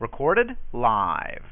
Recorded live.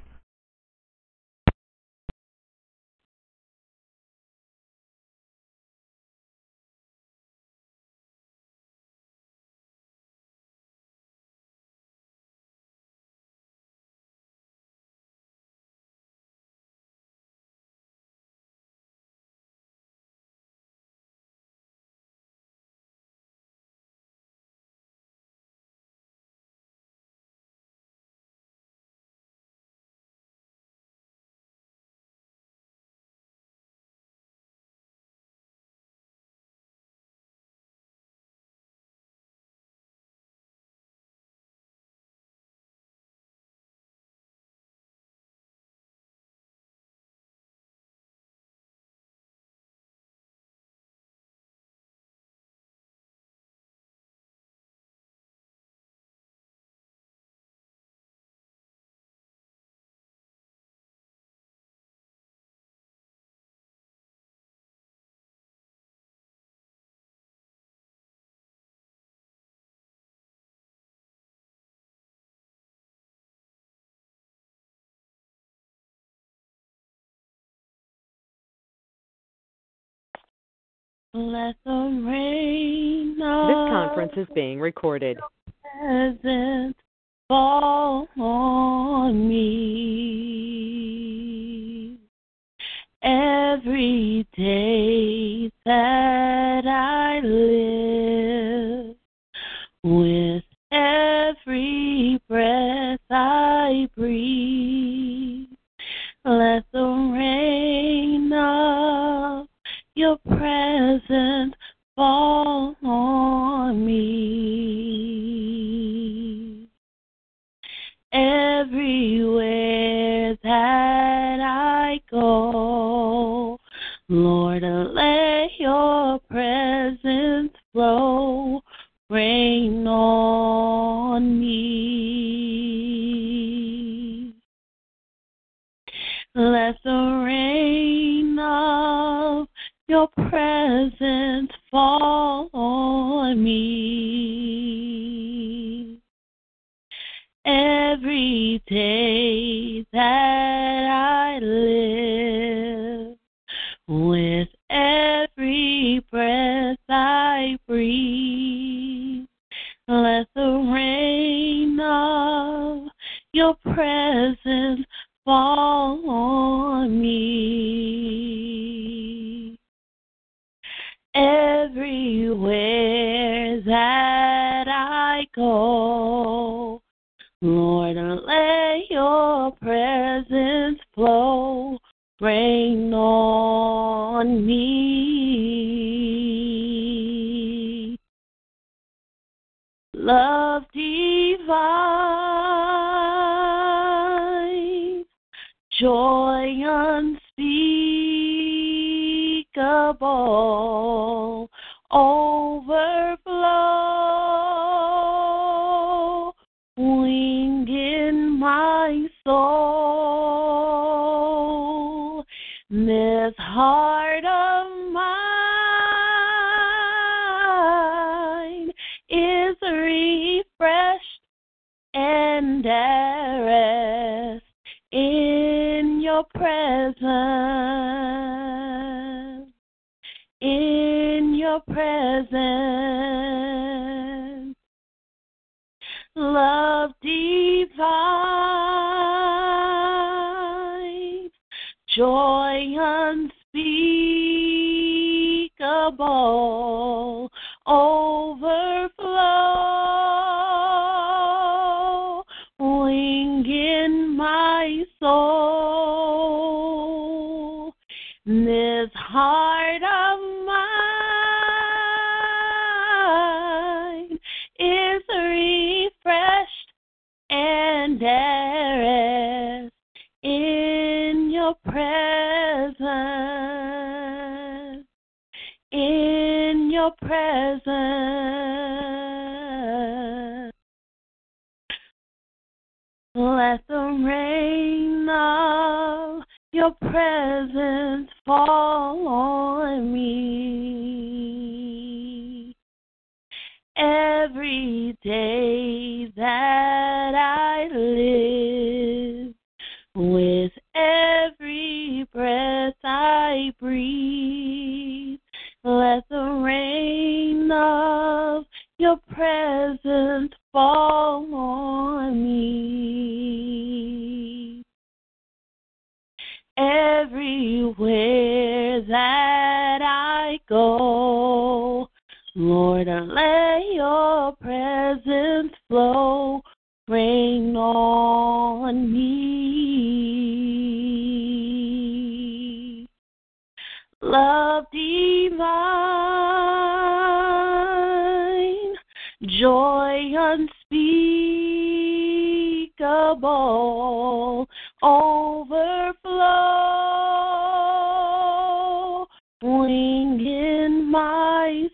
Let the rain This conference is being recorded. Presence fall on me every day that I live with every breath I breathe. Let the rain your presence fall on me. Everywhere that I go, Lord, let your presence flow, rain on me. Let the rain your presence fall on me. Every day that I live, with every breath I breathe, let the rain of your presence fall on me everywhere that I go. Lord, let your presence flow, rain on me. Love divine, joy overflow in my soul. This heart of mine is refreshed and at rest in your presence presence. Love divine, joy unspeakable, presence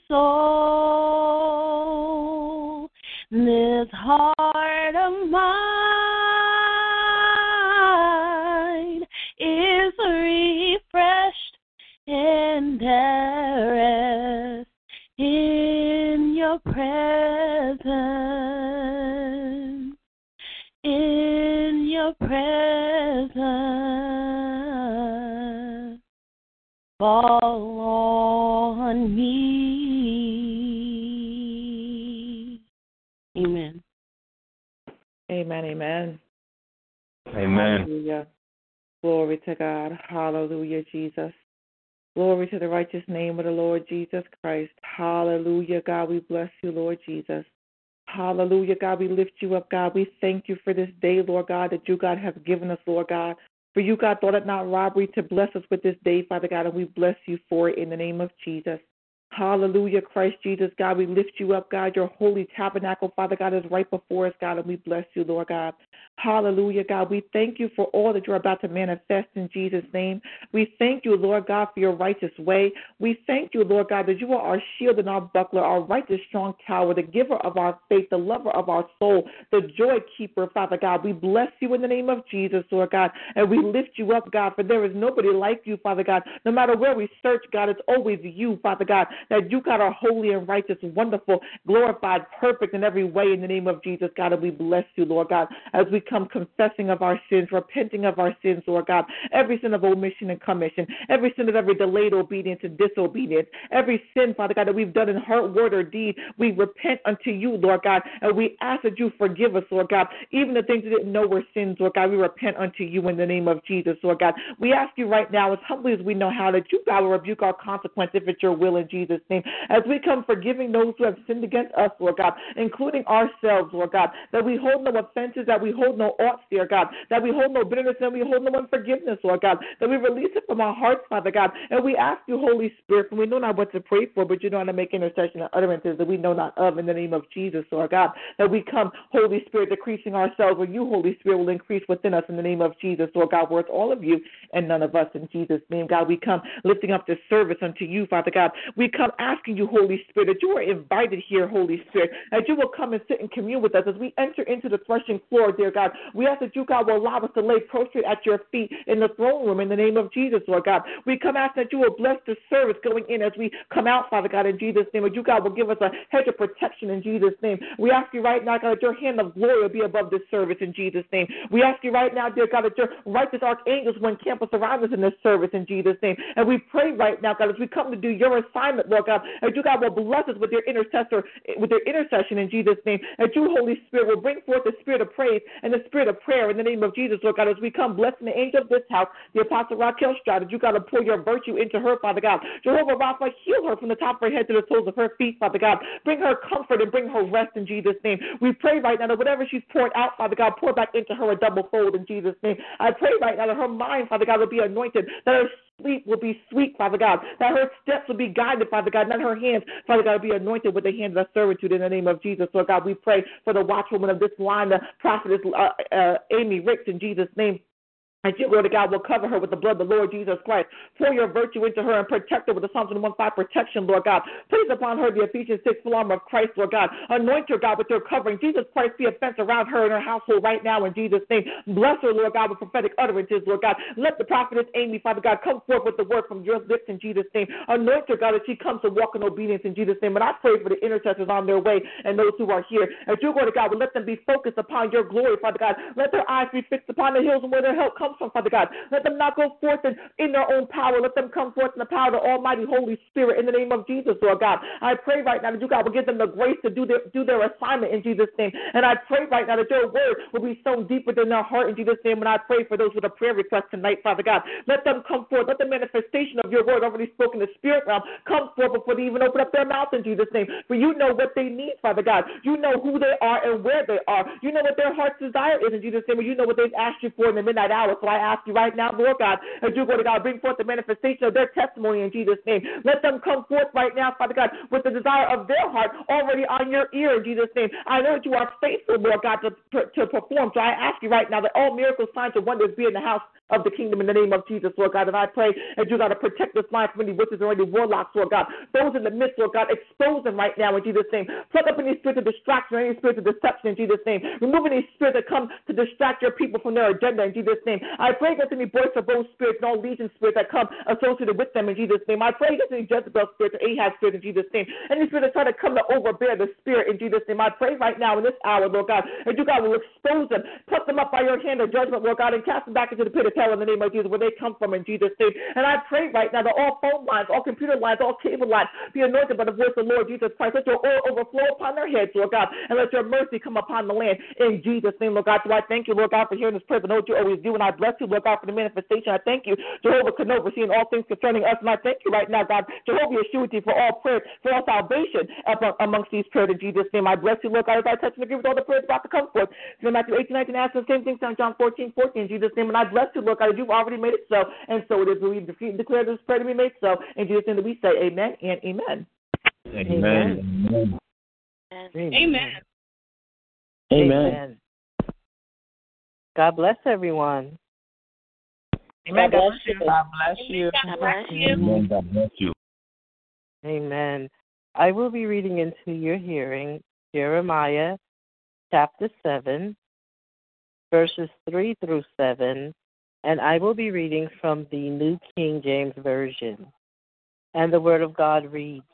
soul. This heart of mine Jesus. Glory to the righteous name of the Lord Jesus Christ. Hallelujah, God. We bless you, Lord Jesus. Hallelujah, God. We lift you up, God. We thank you for this day, Lord God, that you, God, have given us, Lord God. For you, God, thought it not robbery to bless us with this day, Father God, and we bless you for it in the name of Jesus. Hallelujah, Christ Jesus, God. We lift you up, God. Your holy tabernacle, Father God, is right before us, God, and we bless you, Lord God. Hallelujah, God. We thank you for all that you're about to manifest in Jesus' name. We thank you, Lord God, for your righteous way. We thank you, Lord God, that you are our shield and our buckler, our righteous strong tower, the giver of our faith, the lover of our soul, the joy keeper, Father God. We bless you in the name of Jesus, Lord God, and we lift you up, God, for there is nobody like you, Father God. No matter where we search, God, it's always you, Father God, that you, God, are holy and righteous, wonderful, glorified, perfect in every way in the name of Jesus, God, and we bless you, Lord God, as we come confessing of our sins, repenting of our sins, Lord God, every sin of omission and commission, every sin of every delayed obedience and disobedience, every sin, Father God, that we've done in heart, word, or deed, we repent unto you, Lord God, and we ask that you forgive us, Lord God, even the things we didn't know were sins, Lord God, we repent unto you in the name of Jesus, Lord God. We ask you right now, as humbly as we know how, that you, God, will rebuke our consequence if it's your will in Jesus' name, as we come forgiving those who have sinned against us, Lord God, including ourselves, Lord God, that we hold no offenses, that we hold no oughts, dear God, that we hold no bitterness and we hold no unforgiveness, Lord God, that we release it from our hearts, Father God, and we ask you, Holy Spirit, and we know not what to pray for, but you know how to make intercession and utterances that we know not of in the name of Jesus, Lord God, that we come, Holy Spirit, decreasing ourselves, where you, Holy Spirit, will increase within us in the name of Jesus, Lord God, it's all of you and none of us in Jesus' name, God. We come lifting up this service unto you, Father God. We come asking you, Holy Spirit, that you are invited here, Holy Spirit, that you will come and sit and commune with us as we enter into the threshing floor, dear God. We ask that you, God, will allow us to lay prostrate at your feet in the throne room in the name of Jesus, Lord God. We come asking that you will bless the service going in as we come out, Father God, in Jesus' name. That you, God, will give us a hedge of protection in Jesus' name. We ask you right now, God, that your hand of glory will be above this service in Jesus' name. We ask you right now, dear God, that your righteous archangels will encamp us around us in this service in Jesus' name. And we pray right now, God, as we come to do your assignment, Lord God, that you, God, will bless us with your intercessor, with your intercession in Jesus' name. That you, Holy Spirit, will bring forth the spirit of praise and the spirit of prayer in the name of Jesus, Lord God, as we come blessing the angel of this house, the Apostle Raquel Stroud, you, God, to pour your virtue into her, Father God. Jehovah Rapha, heal her from the top of her head to the soles of her feet, Father God. Bring her comfort and bring her rest in Jesus' name. We pray right now that whatever she's poured out, Father God, pour back into her a double fold in Jesus' name. I pray right now that her mind, Father God, will be anointed, that her sleep will be sweet, Father God, that her steps will be guided, Father God, that her hands, Father God, will be anointed with the hands of servitude in the name of Jesus. Lord God, we pray for the watchwoman of this line, the prophetess uh, uh, Amy Ricks, in Jesus' name. That you, Lord God, will cover her with the blood of the Lord Jesus Christ. Pour your virtue into her and protect her with the Psalms 105 protection, Lord God. Place upon her the Ephesians 6 full armor of Christ, Lord God. Anoint her, God, with your covering. Jesus Christ be a fence around her and her household right now in Jesus' name. Bless her, Lord God, with prophetic utterances, Lord God. Let the prophetess Amy, Father God, come forth with the word from your lips in Jesus' name. Anoint her, God, as she comes to walk in obedience in Jesus' name. And I pray for the intercessors on their way and those who are here. As you, Lord God, will let them be focused upon your glory, Father God. Let their eyes be fixed upon the hills and where their help comes from, Father God. Let them not go forth in, in their own power. Let them come forth in the power of the Almighty Holy Spirit in the name of Jesus, Lord God. I pray right now that you, God, will give them the grace to do their, do their assignment in Jesus' name. And I pray right now that your word will be sown deep within their heart in Jesus' name. And I pray for those with a prayer request tonight, Father God. Let them come forth. Let the manifestation of your word already spoken in the spirit realm come forth before they even open up their mouth in Jesus' name. For you know what they need, Father God. You know who they are and where they are. You know what their heart's desire is in Jesus' name. You know what they've asked you for in the midnight hour. So I ask you right now Lord God, as you go to God, bring forth the manifestation of their testimony in Jesus' name. Let them come forth right now, Father God, with the desire of their heart already on your ear in Jesus' name. I know that you are faithful, Lord God, to, to perform. So I ask you right now that all miracles, signs, and wonders be in the house of the kingdom in the name of Jesus, Lord God. And I pray that you got to protect this line from any witches or any warlocks, Lord God. Those in the midst, Lord God, expose them right now in Jesus' name. Pluck up any spirit of distraction or any spirit of deception in Jesus' name. Remove any spirit that come to distract your people from their agenda in Jesus' name. I pray against any voice of those spirits and all legion spirits that come associated with them in Jesus' name. I pray against any Jezebel spirit or Ahab spirit in Jesus' name. Any spirit that try to come to overbear the spirit in Jesus' name. I pray right now in this hour, Lord God, that you, God, will expose them, put them up by your hand of judgment, Lord God, and cast them back into the pit of in the name of Jesus, where they come from in Jesus' name. And I pray right now that all phone lines, all computer lines, all cable lines be anointed by the voice of the Lord Jesus Christ. Let your oil overflow upon their heads, Lord God, and let your mercy come upon the land in Jesus' name, Lord God. So I thank you, Lord God, for hearing this prayer, but know what you always do. And I bless you, Lord God, for the manifestation. I thank you, Jehovah Canova, seeing all things concerning us. And I thank you right now, God, Jehovah Yeshua, for all prayers, for all salvation amongst these prayers in Jesus' name. I bless you, Lord God, as I touch and agree with all the prayers about to come forth. Matthew 18, 19, ask the same thing, John 14, 14, in Jesus' name. And I bless you, Lord God, as you've already made it so, and so it is. We declare this prayer to be made so. In Jesus' name, we say amen and amen. Amen. Amen. Amen. Amen. God bless everyone. Amen. God bless you. God bless you. God bless you. God bless you. Amen. I will be reading into your hearing Jeremiah chapter 7, verses 3 through 7, and I will be reading from the New King James Version. And the Word of God reads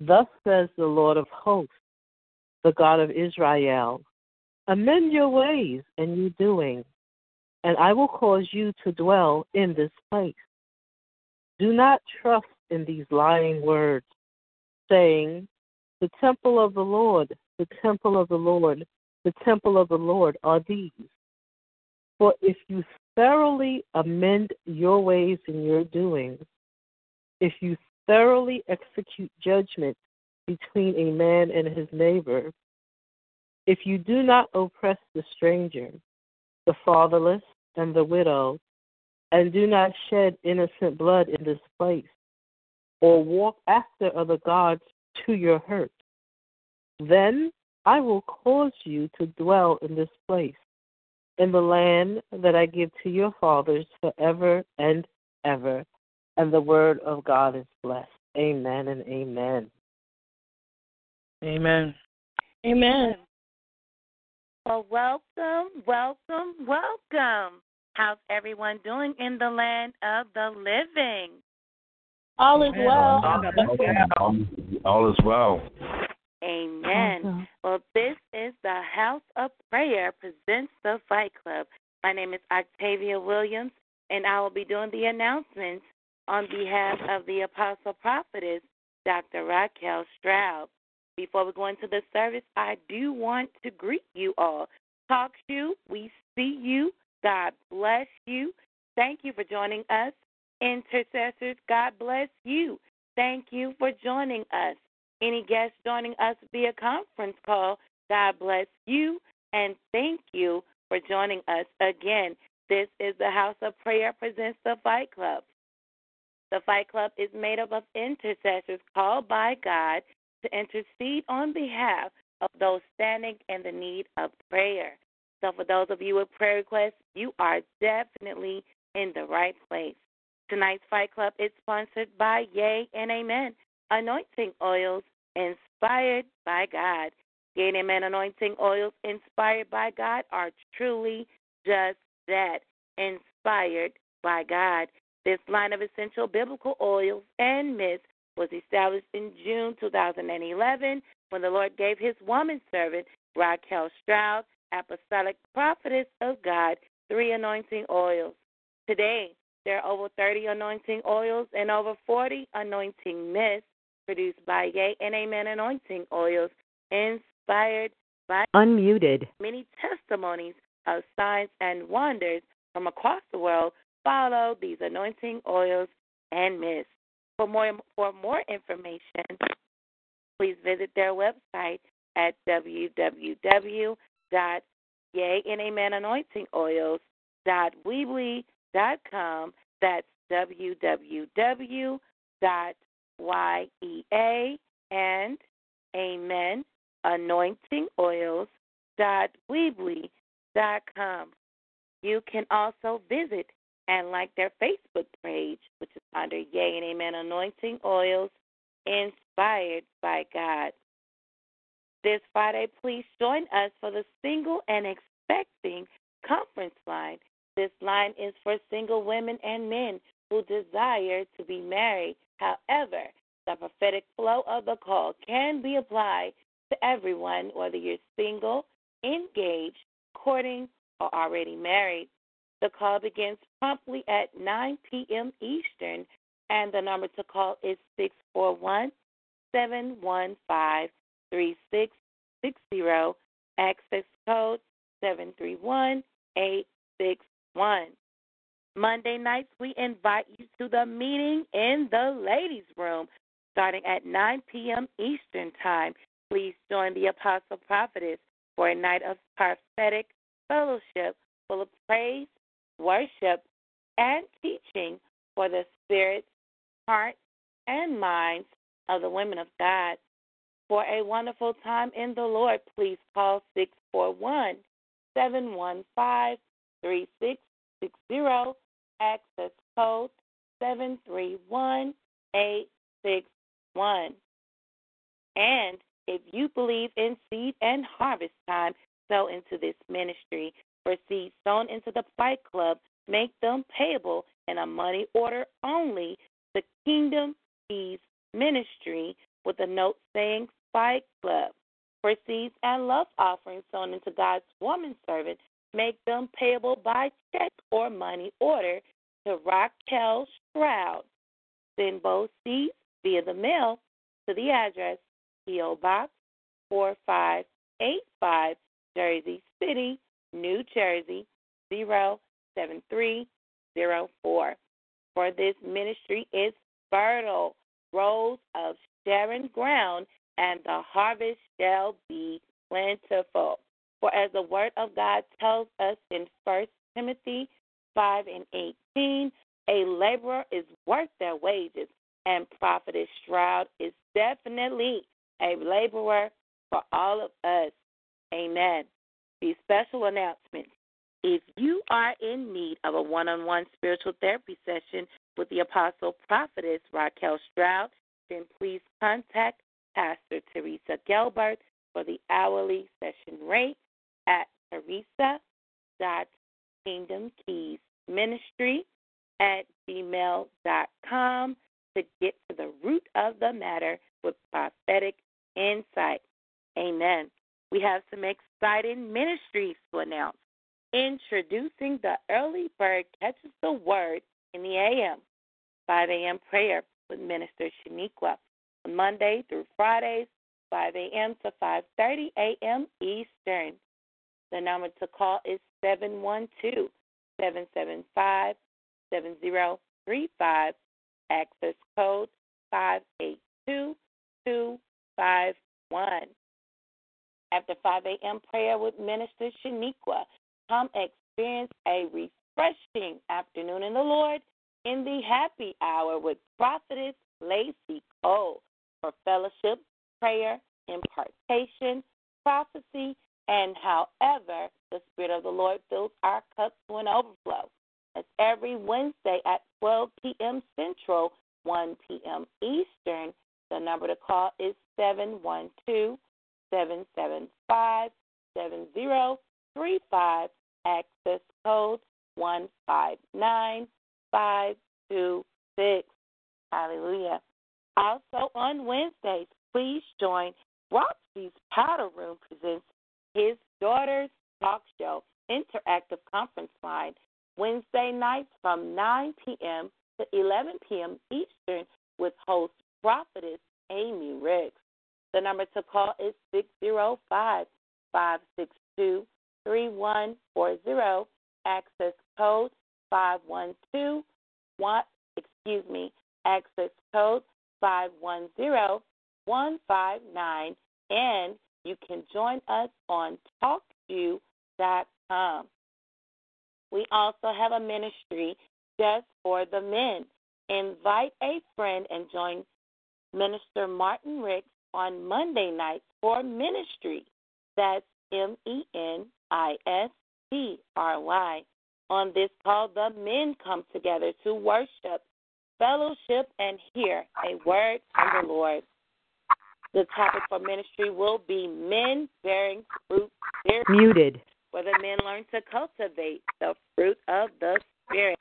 Thus says the Lord of hosts, the God of Israel Amend your ways and your doing, and I will cause you to dwell in this place. Do not trust in these lying words, saying, The temple of the Lord, the temple of the Lord, the temple of the Lord are these. For if you thoroughly amend your ways and your doings, if you thoroughly execute judgment between a man and his neighbor, if you do not oppress the stranger, the fatherless, and the widow, and do not shed innocent blood in this place, or walk after other gods to your hurt, then I will cause you to dwell in this place, in the land that I give to your fathers forever and ever. And the word of God is blessed. Amen and amen. Amen. Amen. Well, welcome, welcome, welcome. How's everyone doing in the land of the living? All is well. All, all is well. Amen. Well, this is the House of Prayer presents the Fight Club. My name is Octavia Williams, and I will be doing the announcements on behalf of the Apostle Prophetess, Dr. Raquel Stroud. Before we go into the service, I do want to greet you all. Talk to you. We see you. God bless you. Thank you for joining us. Intercessors, God bless you. Thank you for joining us. Any guests joining us via conference call, God bless you and thank you for joining us again. This is the House of Prayer presents the Fight Club. The Fight Club is made up of intercessors called by God to intercede on behalf of those standing in the need of prayer. So, for those of you with prayer requests, you are definitely in the right place. Tonight's Fight Club is sponsored by Yea and Amen, anointing oils inspired by God. And Amen anointing oils inspired by God are truly just that, inspired by God. This line of essential biblical oils and mists was established in June 2011 when the Lord gave his woman servant, Raquel Stroud, apostolic prophetess of God, three anointing oils. Today, there are over 30 anointing oils and over 40 anointing mists produced by Yea and Amen anointing oils, inspired by Unmuted. many testimonies of signs and wonders from across the world follow these anointing oils and mists. For more for more information, please visit their website at www.yayandamenanointingoils.weebly.com. That's www.yea and amen anointing oils com. You can also visit and like their Facebook page, which is under Yea and Amen Anointing Oils, inspired by God. This Friday, please join us for the Single and Expecting Conference Line. This line is for single women and men who desire to be married. However, the prophetic flow of the call can be applied to everyone, whether you're single, engaged, courting, or already married. The call begins promptly at 9 p.m. Eastern, and the number to call is 641 715 3660, access code 731 861. Monday nights, we invite you to the meeting in the ladies' room starting at 9 p.m. Eastern Time. Please join the Apostle Prophetess for a night of prophetic fellowship full of praise, worship, and teaching for the spirit, heart, and minds of the women of God. For a wonderful time in the Lord, please call 641 715 3660, access code 731861. And if you believe in seed and harvest time, sow into this ministry. For seeds sown into the Fight Club, make them payable in a money order only. The Kingdom Keys Ministry with a note saying Fight Club. For seeds and love offerings sown into God's woman servant, make them payable by check or money order to Raquel Stroud. Send both seeds via the mail to the address P.O. Box 4585, Jersey City, New Jersey 07304. For this ministry is fertile, Rose of Sharon ground, and the harvest shall be plentiful. For as the word of God tells us in First Timothy 5 and 18, a laborer is worth their wages, and prophetess Stroud is definitely a laborer for all of us. Amen. These special announcements. If you are in need of a one on one spiritual therapy session with the apostle prophetess Raquel Stroud, then please contact Pastor Teresa Gelbert for the hourly session rate at teresa.kingdomkeysministry at gmail.com to get to the root of the matter with prophetic insight. Amen. We have some exciting ministries to announce. Introducing the early bird catches the word in the AM, 5 a.m. prayer with Minister Shaniqua, Monday through Fridays, 5 a.m. to 5:30 a.m. Eastern. The number to call is 712 775 7035, access code 582251. After 5 a.m. prayer with Minister Shaniqua, come experience a refreshing afternoon in the Lord in the happy hour with Prophetess Lacey Cole for fellowship, prayer, impartation, prophecy, And however, the Spirit of the Lord fills our cups to an overflow. It's every Wednesday at 12 p.m. Central, 1 p.m. Eastern. The number to call is 712 775 7035. Access code 159526. Hallelujah. Also on Wednesdays, please join Roxy's Powder Room presents his daughter's talk show, Interactive Conference Line, Wednesday nights from 9 p.m. to 11 p.m. Eastern with host prophetess Amy Ricks. The number to call is 605 562 3140. Access code 512 excuse me, access code 510 159 and you can join us on talkshoe.com. We also have a ministry just for the men. Invite a friend and join Minister Martin Ricks on Monday nights for Menistry. That's M E N I S T R Y. On this call, the men come together to worship, fellowship, and hear a word from the Lord. The topic for Menistry will be men bearing fruit. Muted. Where the men learn to cultivate the fruit of the Spirit.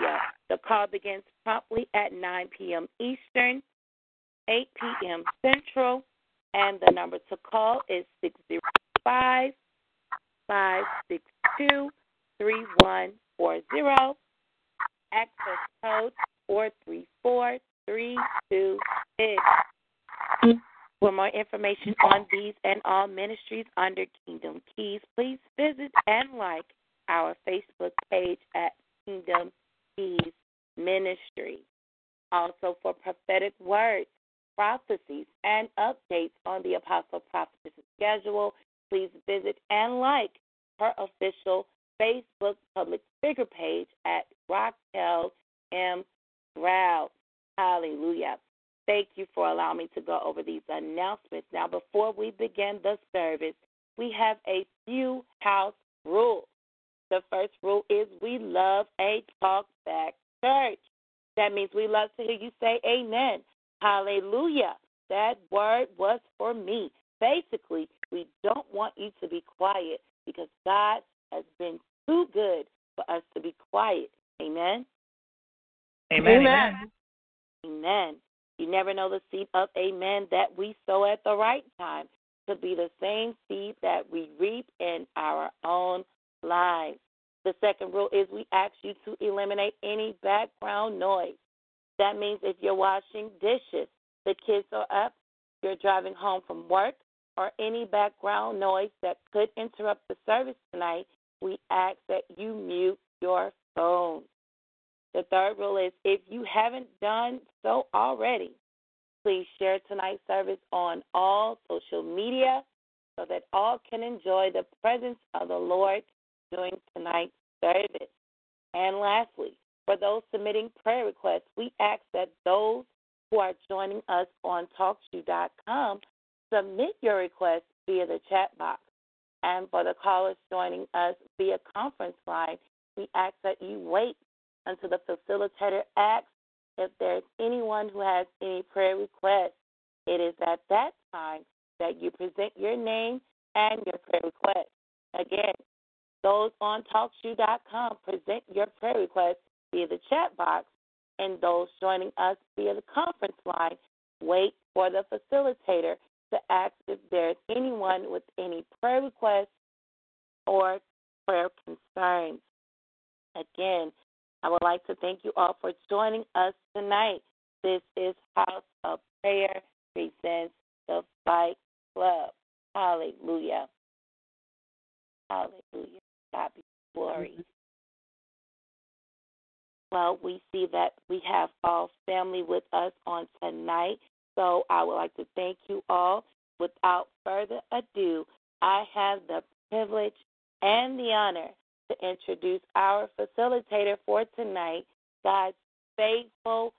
Yeah. The call begins promptly at 9 p.m. Eastern, 8 p.m. Central, and the number to call is 605 562 3140. Access code 434326. For more information on these and all ministries under Kingdom Keys, please visit and like our Facebook page at Kingdom Keys Ministry. Also, for prophetic words, prophecies, and updates on the Apostle Prophetess schedule, please visit and like her official Facebook public figure page at Raquel M. Stroud. Hallelujah. Thank you for allowing me to go over these announcements. Now, before we begin the service, we have a few house rules. The first rule is we love a talk back church. That means we love to hear you say amen. Hallelujah. That word was for me. Basically, we don't want you to be quiet because God has been too good for us to be quiet. Amen. Amen. Amen. Amen. You never know the seed of amen that we sow at the right time could be the same seed that we reap in our own lives. The second rule is we ask you to eliminate any background noise. That means if you're washing dishes, the kids are up, you're driving home from work, or any background noise that could interrupt the service tonight, we ask that you mute your phone. The third rule is if you haven't done so already, please share tonight's service on all social media so that all can enjoy the presence of the Lord during tonight's service. And lastly, for those submitting prayer requests, we ask that those who are joining us on TalkShoe.com submit your request via the chat box. And for the callers joining us via conference line, we ask that you wait until the facilitator asks if there's anyone who has any prayer requests. It is at that time that you present your name and your prayer request. Again, those on TalkShoe.com present your prayer request via the chat box, and those joining us via the conference line wait for the facilitator to ask if there's anyone with any prayer requests or prayer concerns. Again, I would like to thank you all for joining us tonight. This is House of Prayer presents the Fight Club. Hallelujah. Hallelujah. God be glory. Well, we see that we have all family with us on tonight. So I would like to thank you all. Without further ado, I have the privilege and the honor to introduce our facilitator for tonight, God's faithful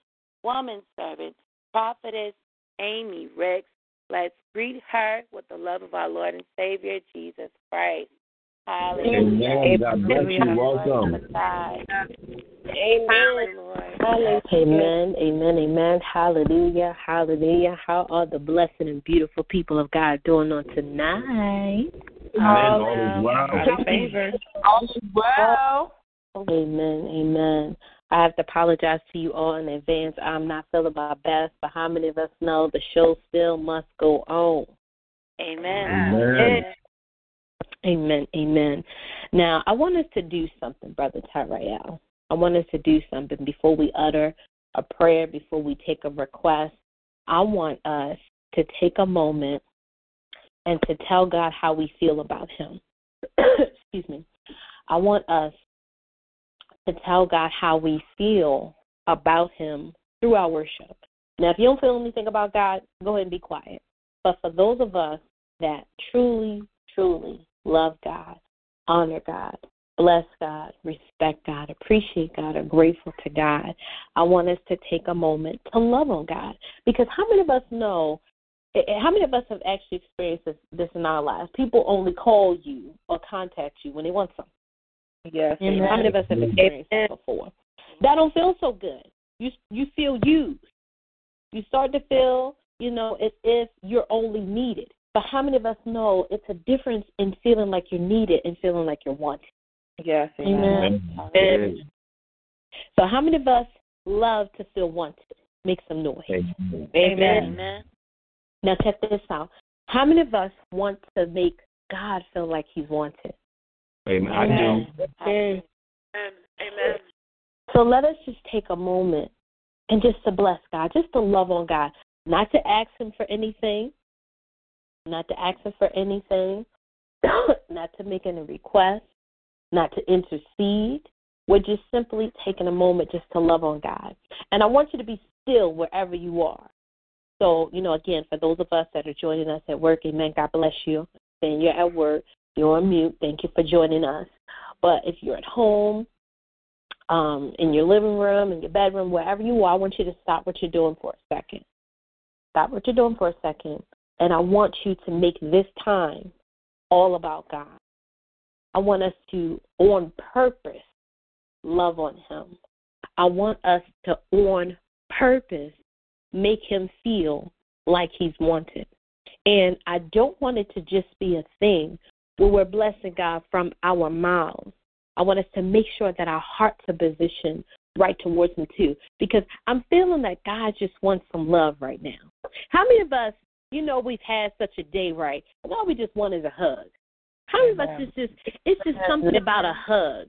woman servant, prophetess Amy Ricks. Let's greet her with the love of our Lord and Savior, Jesus Christ. Amen. God bless you. Welcome. Amen. Amen, amen, amen. Hallelujah, hallelujah. How are the blessed and beautiful people of God doing on tonight? Amen. All is well. Highly favored. All is well. Amen, amen. I have to apologize to you all in advance. I'm not feeling my best, but how many of us know the show still must go on? Amen. Amen. Amen, amen. Amen. Now, I want us to do something, Brother Tyrell. I want us to do something before we utter a prayer, before we take a request. I want us to take a moment and to tell God how we feel about Him. Excuse me. I want us to tell God how we feel about Him through our worship. Now, if you don't feel anything about God, go ahead and be quiet. But for those of us that truly, truly love God, honor God, bless God, respect God, appreciate God, are grateful to God, I want us to take a moment to love on God. Because how many of us know, eh, eh, how many of us have actually experienced this, this in our lives? People only call you or contact you when they want something. Yes. Amen. How many of us have experienced that before? That don't feel so good. You you feel used. You start to feel, you know, as if you're only needed. But how many of us know it's a difference in feeling like you're needed and feeling like you're wanted? Yes. Amen. Amen. So how many of us love to feel wanted? Make some noise. Amen. Amen. Amen. Now check this out. How many of us want to make God feel like He's wanted? Amen. I do. Amen. Amen. So let us just take a moment and just to bless God, just to love on God, not to ask Him for anything, not to ask for anything, not to make any requests, not to intercede. We're just simply taking a moment just to love on God. And I want you to be still wherever you are. So, you know, again, for those of us that are joining us at work, amen, God bless you. And you're at work, you're on mute. Thank you for joining us. But if you're at home, um, in your living room, in your bedroom, wherever you are, I want you to stop what you're doing for a second. Stop what you're doing for a second. And I want you to make this time all about God. I want us to, on purpose, love on Him. I want us to, on purpose, make Him feel like He's wanted. And I don't want it to just be a thing where we're blessing God from our mouths. I want us to make sure that our hearts are positioned right towards Him too, because I'm feeling that God just wants some love right now. How many of us, you know, we've had such a day, right? And all we just want is a hug. How many of us is just it's just something mm-hmm. about a hug.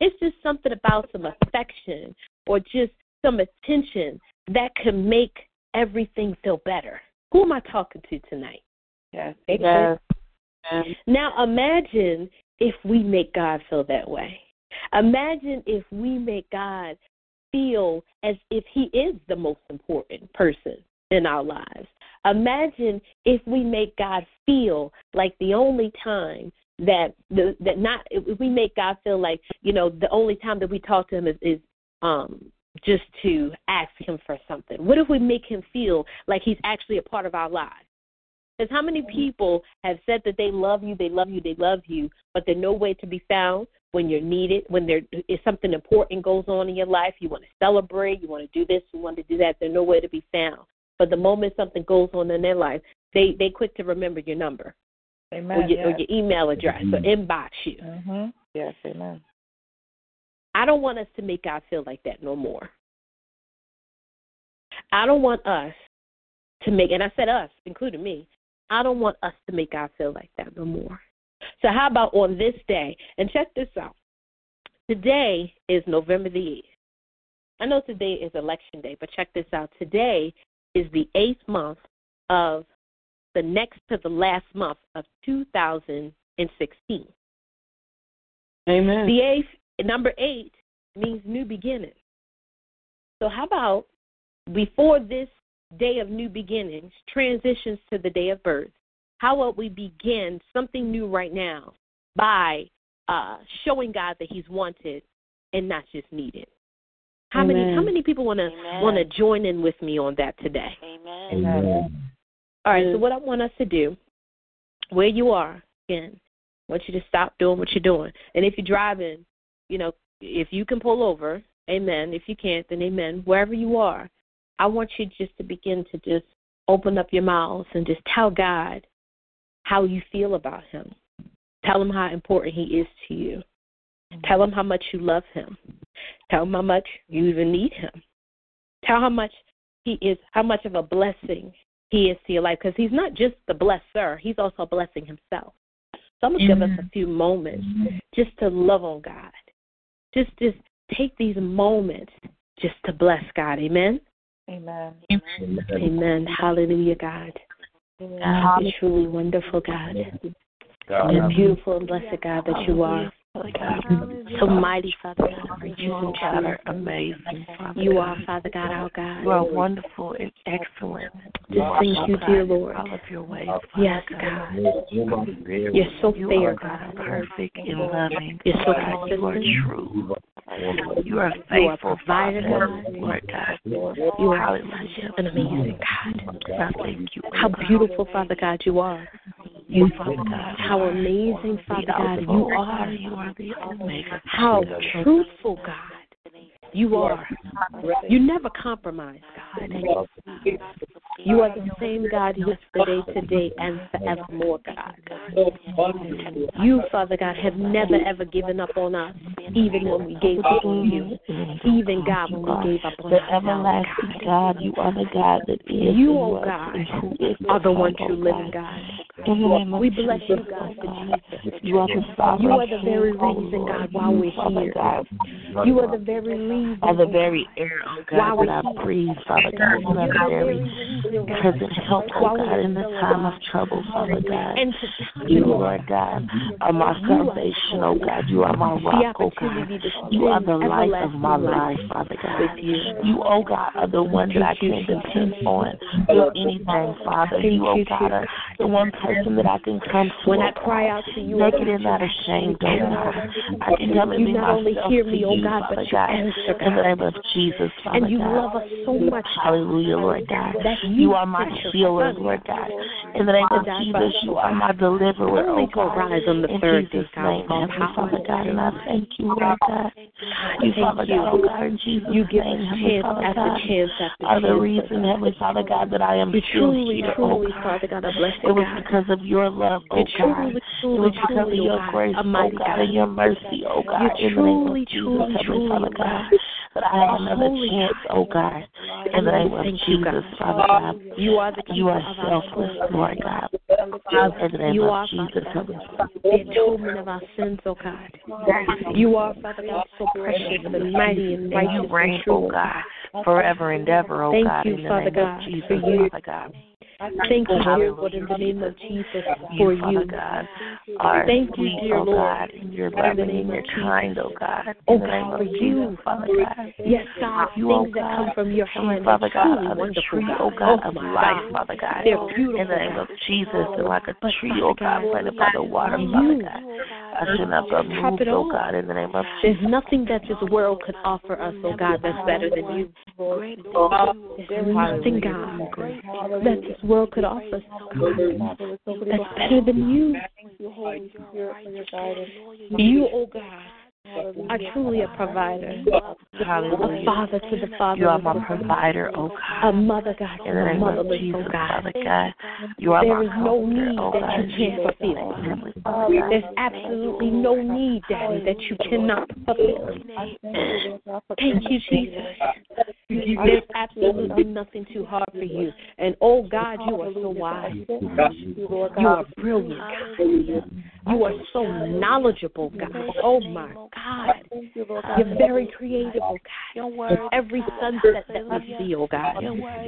It's just something about some affection or just some attention that can make everything feel better. Who am I talking to tonight? Yes. Yes. Now imagine if we make God feel that way. Imagine if we make God feel as if He is the most important person in our lives. Imagine if we make God feel like the only time that the that not if we make God feel like you know the only time that we talk to Him is is um just to ask Him for something. What if we make Him feel like He's actually a part of our lives? Because how many people have said that they love you, they love you, they love you, but they're nowhere to be found when you're needed, when there is something important goes on in your life, you want to celebrate, you want to do this, you want to do that, they're nowhere to be found. But the moment something goes on in their life, they they quick to remember your number Amen. or, your, yes. or your email address or inbox you. Mhm. Yes. Amen. I don't want us to make God feel like that no more. I don't want us to make, and I said us, including me, I don't want us to make God feel like that no more. So, how about on this day? And check this out. Today is November the 8th. I know today is election day, but check this out. Today is the eighth month of the next to the last month of 2016. Amen. The eighth, number eight, means new beginning. So, how about before this day of new beginnings transitions to the day of birth, how about we begin something new right now by uh, showing God that He's wanted and not just needed? How many how many people want to Amen. want to join in with me on that today? Amen. Amen. All right, so what I want us to do, where you are, again, I want you to stop doing what you're doing. And if you're driving, you know, if you can pull over, amen. If you can't, then amen. Wherever you are, I want you just to begin to just open up your mouths and just tell God how you feel about Him. Tell Him how important He is to you. Tell Him how much you love Him. Tell Him how much you even need Him. Tell how much He is, how much of a blessing He is to your life. Because He's not just the blesser; He's also a blessing Himself. So I'm gonna give us a few moments just to love on God. Just, just take these moments just to bless God. Amen. Amen. Amen. Amen. Hallelujah, God. God, you're truly wonderful, God. You're beautiful and blessed, God, that you are. Uh, mm-hmm. So mighty, Father God, You and God are amazing, Father You God. are, Father God, our God. You are wonderful and excellent. Just thank Oh, you, dear Lord. All of your ways, Yes, God. You're so You fair, God, perfect and loving. You're so God, you are true. You are faithful, Father, God. Lord God. You are an amazing God. I thank you. Oh How beautiful, Father God, you are. You, Father God. How amazing, Father God, you are. You are the Omega. How truthful, God, you are. You never compromise, God. You are the same God yesterday, today, and forevermore, God. You, Father God, have never ever given up on us, even when we gave up on you. Even God, when we gave up on The everlasting God. God, you are the God that is. You, and oh God, and who is to are the come, one oh true living God. God. In the name of We bless you, oh God, oh for Jesus. You are the sovereign You are the King, very oh reason, God, why we're here. You are the very reason. Are the oh very air, oh God, that I breathe, Father God. You are the very very reason, God, present help, oh God, in the time of trouble, Father God. And to time You. Lord God, are my salvation, oh God. You are my rock, oh God. You are the light of my life, Father God. you. Oh God, are the one that I can depend on with anything, Father. You, oh God, are the one person that I can come to. When oh I cry out to you, oh naked God, and not ashamed, oh. God. I can come and You be not only myself hear to me, oh you, God, Father but you God. In the name of Jesus, Father And you God. love us so much, Hallelujah, Lord God. you are my healer, Lord God. In the name of Jesus, you oh are my deliverer, oh God. rise on the In third day, Jesus' name, Heavenly. Father God, and I thank you, Lord God. You, Thank Father you. God, oh God, in Jesus' You give us name, Heavenly Father God, chance are the chance. Oh reason, Heavenly Father God, that I am truly, oh truly, God. Father God, It was because of your love, oh God. It was because of oh your grace, oh God, and your mercy, oh God, in the name of truly, Jesus, Heavenly Father oh God, That I have another chance, oh God, in the name of Jesus, Father God. You are the You are selfless. Lord God. In the name of Jesus, Father God, the atonement of our sins, oh God. You are, Father God, so precious and mighty and And righteous oh you reign, oh God, forever and ever, oh God, in the name of Jesus. Father God. Thank you, dear Lord, in the name of Jesus, for you. God, Thank you, dear oh Lord, God, you're in the loving and of you're kind, oh God, Oh in the name God, of for Jesus, you. Father God. Yes, God, You, oh things that come from your hand Father God, are the tree, oh God, Oh of life. Father God. They're beautiful, In the name of Jesus, and like a tree, oh God, planted by the water, Father God. I should not top move, it oh. God, in the name of There's nothing that this world could offer us, oh God, that's better than you. Oh There's nothing, God, that this world could offer us, oh that's better than you. You, oh God, are truly a provider, a father to the fatherless, You are my oh God. provider, oh a mother, God, to In the the name of motherless, Jesus, oh God. Father God. You are There my is no need oh that you in can't fulfill. name, Heavenly Father God. There's absolutely no need, Daddy, that you cannot fulfill. Thank you, Jesus. There's absolutely nothing too hard for you. And oh God, you are so wise. You are brilliant. God. You are so knowledgeable, God. Oh my God. You're very creative, oh God. Every sunset that we see, oh God.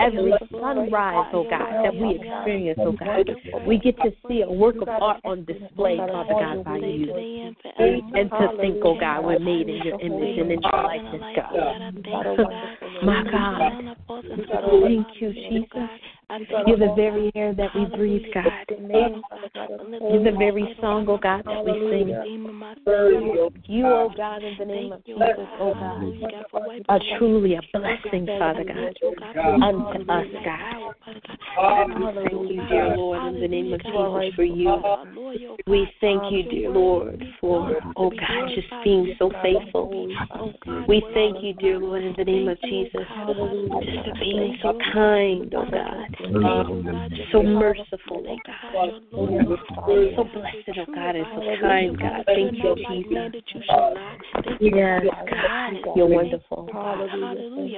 Every sunrise, oh God, that we experience, oh God. We get to see a work of art on display, Father God, by you. And to think, oh God, we're made in your image and in your likeness, God. My God. Thank you, Jesus. You're the very air that we breathe, God. You're the very song, oh God, that we sing. You, oh God, in the name of Jesus, oh God, are truly a blessing, Father God, unto oh us, God. We thank you, dear Lord, in the name of Jesus, for you. We thank you, dear Lord, for, oh God, just being so faithful. We thank you, dear Lord, in the name of Jesus, just for being so kind, oh God, so merciful, oh God, so blessed, oh God, and so kind, God. Thank you, Jesus. Yes, God, you're wonderful.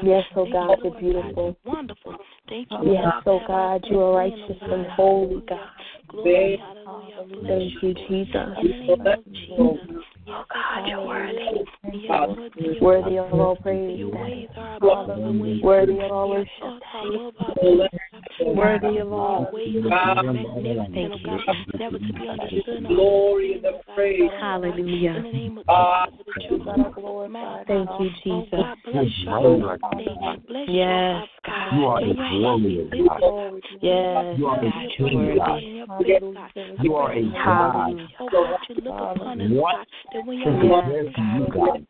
Yes, oh God, you're beautiful. Yes, oh God, you are righteous and holy, God. Thank you, Jesus. Oh God, you're worthy. Worthy of all praise. Worthy of all worship. Worthy of all. Thank you. Glory and the praise. Hallelujah. Thank you, Jesus. Yes, God. You are a glorious God. Yes, You are a God, you're king God. worthy. You are a God. Hallelujah. What can compare to you, God?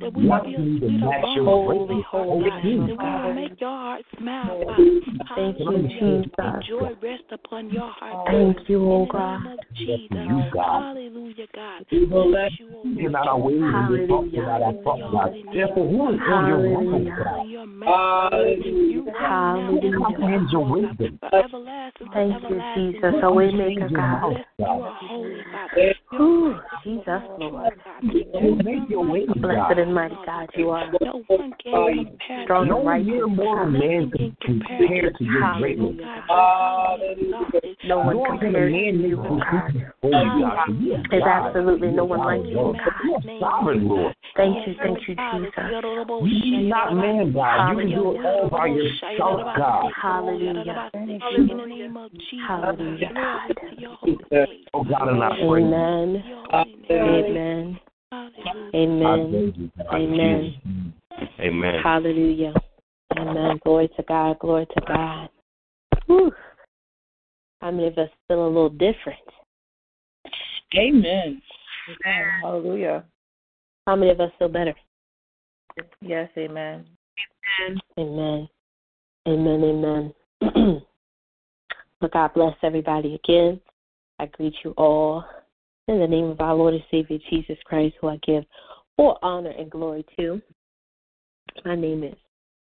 What can even match your Holy, greatness? holy, O King? God. Make your heart smile, Thank you, Jesus. Joy rest upon your heart. Thank you, oh God. Jesus. You, God. Hallelujah, God. We cannot our ways and we talk about our thoughts, God. Therefore, who is in your mind, God? You Hallelujah. Comprehend your wisdom. everlasting. Thank you, Jesus. A way maker, Change your God. mouth, God. Ooh, Jesus, Lord. You make your ways, God. Blessed and mighty God you are. No one can compare Strong No and righteous. mere mortal man can compare to your greatness. No one Nor can a compares to you, oh God. you holy, God. For you are There's absolutely no one like you, God. You are sovereign, Lord. Thank you, thank you, Jesus. You are not man, God. You can do it all by yourself, God. Hallelujah. In the name of Jesus. Hallelujah, God. Oh, God, and I pray. Amen. Amen. Amen. thank you, God. Amen. Amen. Hallelujah. Amen. Glory to God. Glory to God. Whew. How many of us feel a little different? Amen. Amen. Hallelujah. How many of us feel better? Yes, amen. Amen. Amen. Amen. Amen. but God bless everybody again. I greet you all in the name of our Lord and Savior Jesus Christ, who I give all honor and glory to. My name is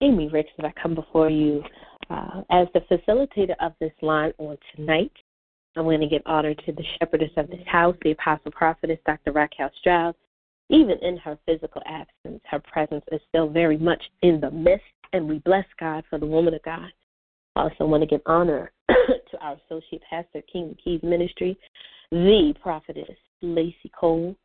Amy Ricks, and I come before you uh, as the facilitator of this line on tonight. I'm going to give honor to the shepherdess of this house, the apostle prophetess, Dr. Raquel Stroud. Even in her physical absence, her presence is still very much in the midst, and we bless God for the woman of God. I also want to give honor to our associate pastor, King Keys Ministry, the prophetess, Lacey Cole.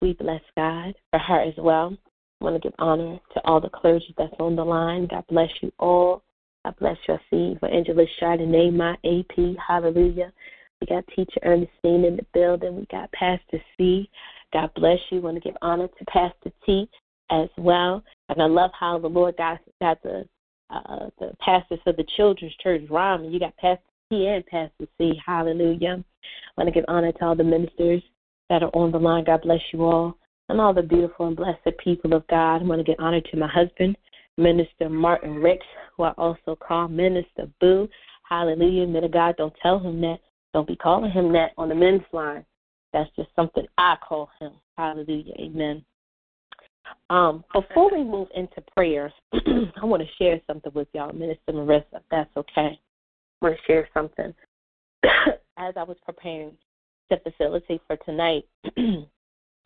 We bless God for her as well. I want to give honor to all the clergy that's on the line. God bless you all. God bless your seed for Angela Chardonnay, my AP. Hallelujah. We got Teacher Ernestine in the building. We got Pastor C. God bless you. want to give honor to Pastor T as well. And I love how the Lord got, got the uh, the pastors for the children's church rhyming. You got Pastor T and Pastor C. Hallelujah. Want to give honor to all the ministers that are on the line. God bless you all. And all the beautiful and blessed people of God. I want to give honor to my husband, Minister Martin Ricks, who I also call Minister Boo. Hallelujah. Men of God, don't tell him that. Don't be calling him that on the men's line. That's just something I call him. Hallelujah. Amen. Um, before we move into prayers, I want to share something with y'all, Minister Marissa, that's okay. I want to share something. As I was preparing to facilitate for tonight, the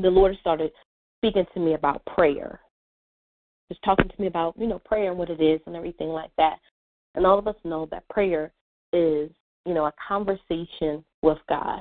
Lord started speaking to me about prayer. Just talking to me about, you know, prayer and what it is and everything like that. And all of us know that prayer is, you know, a conversation with God.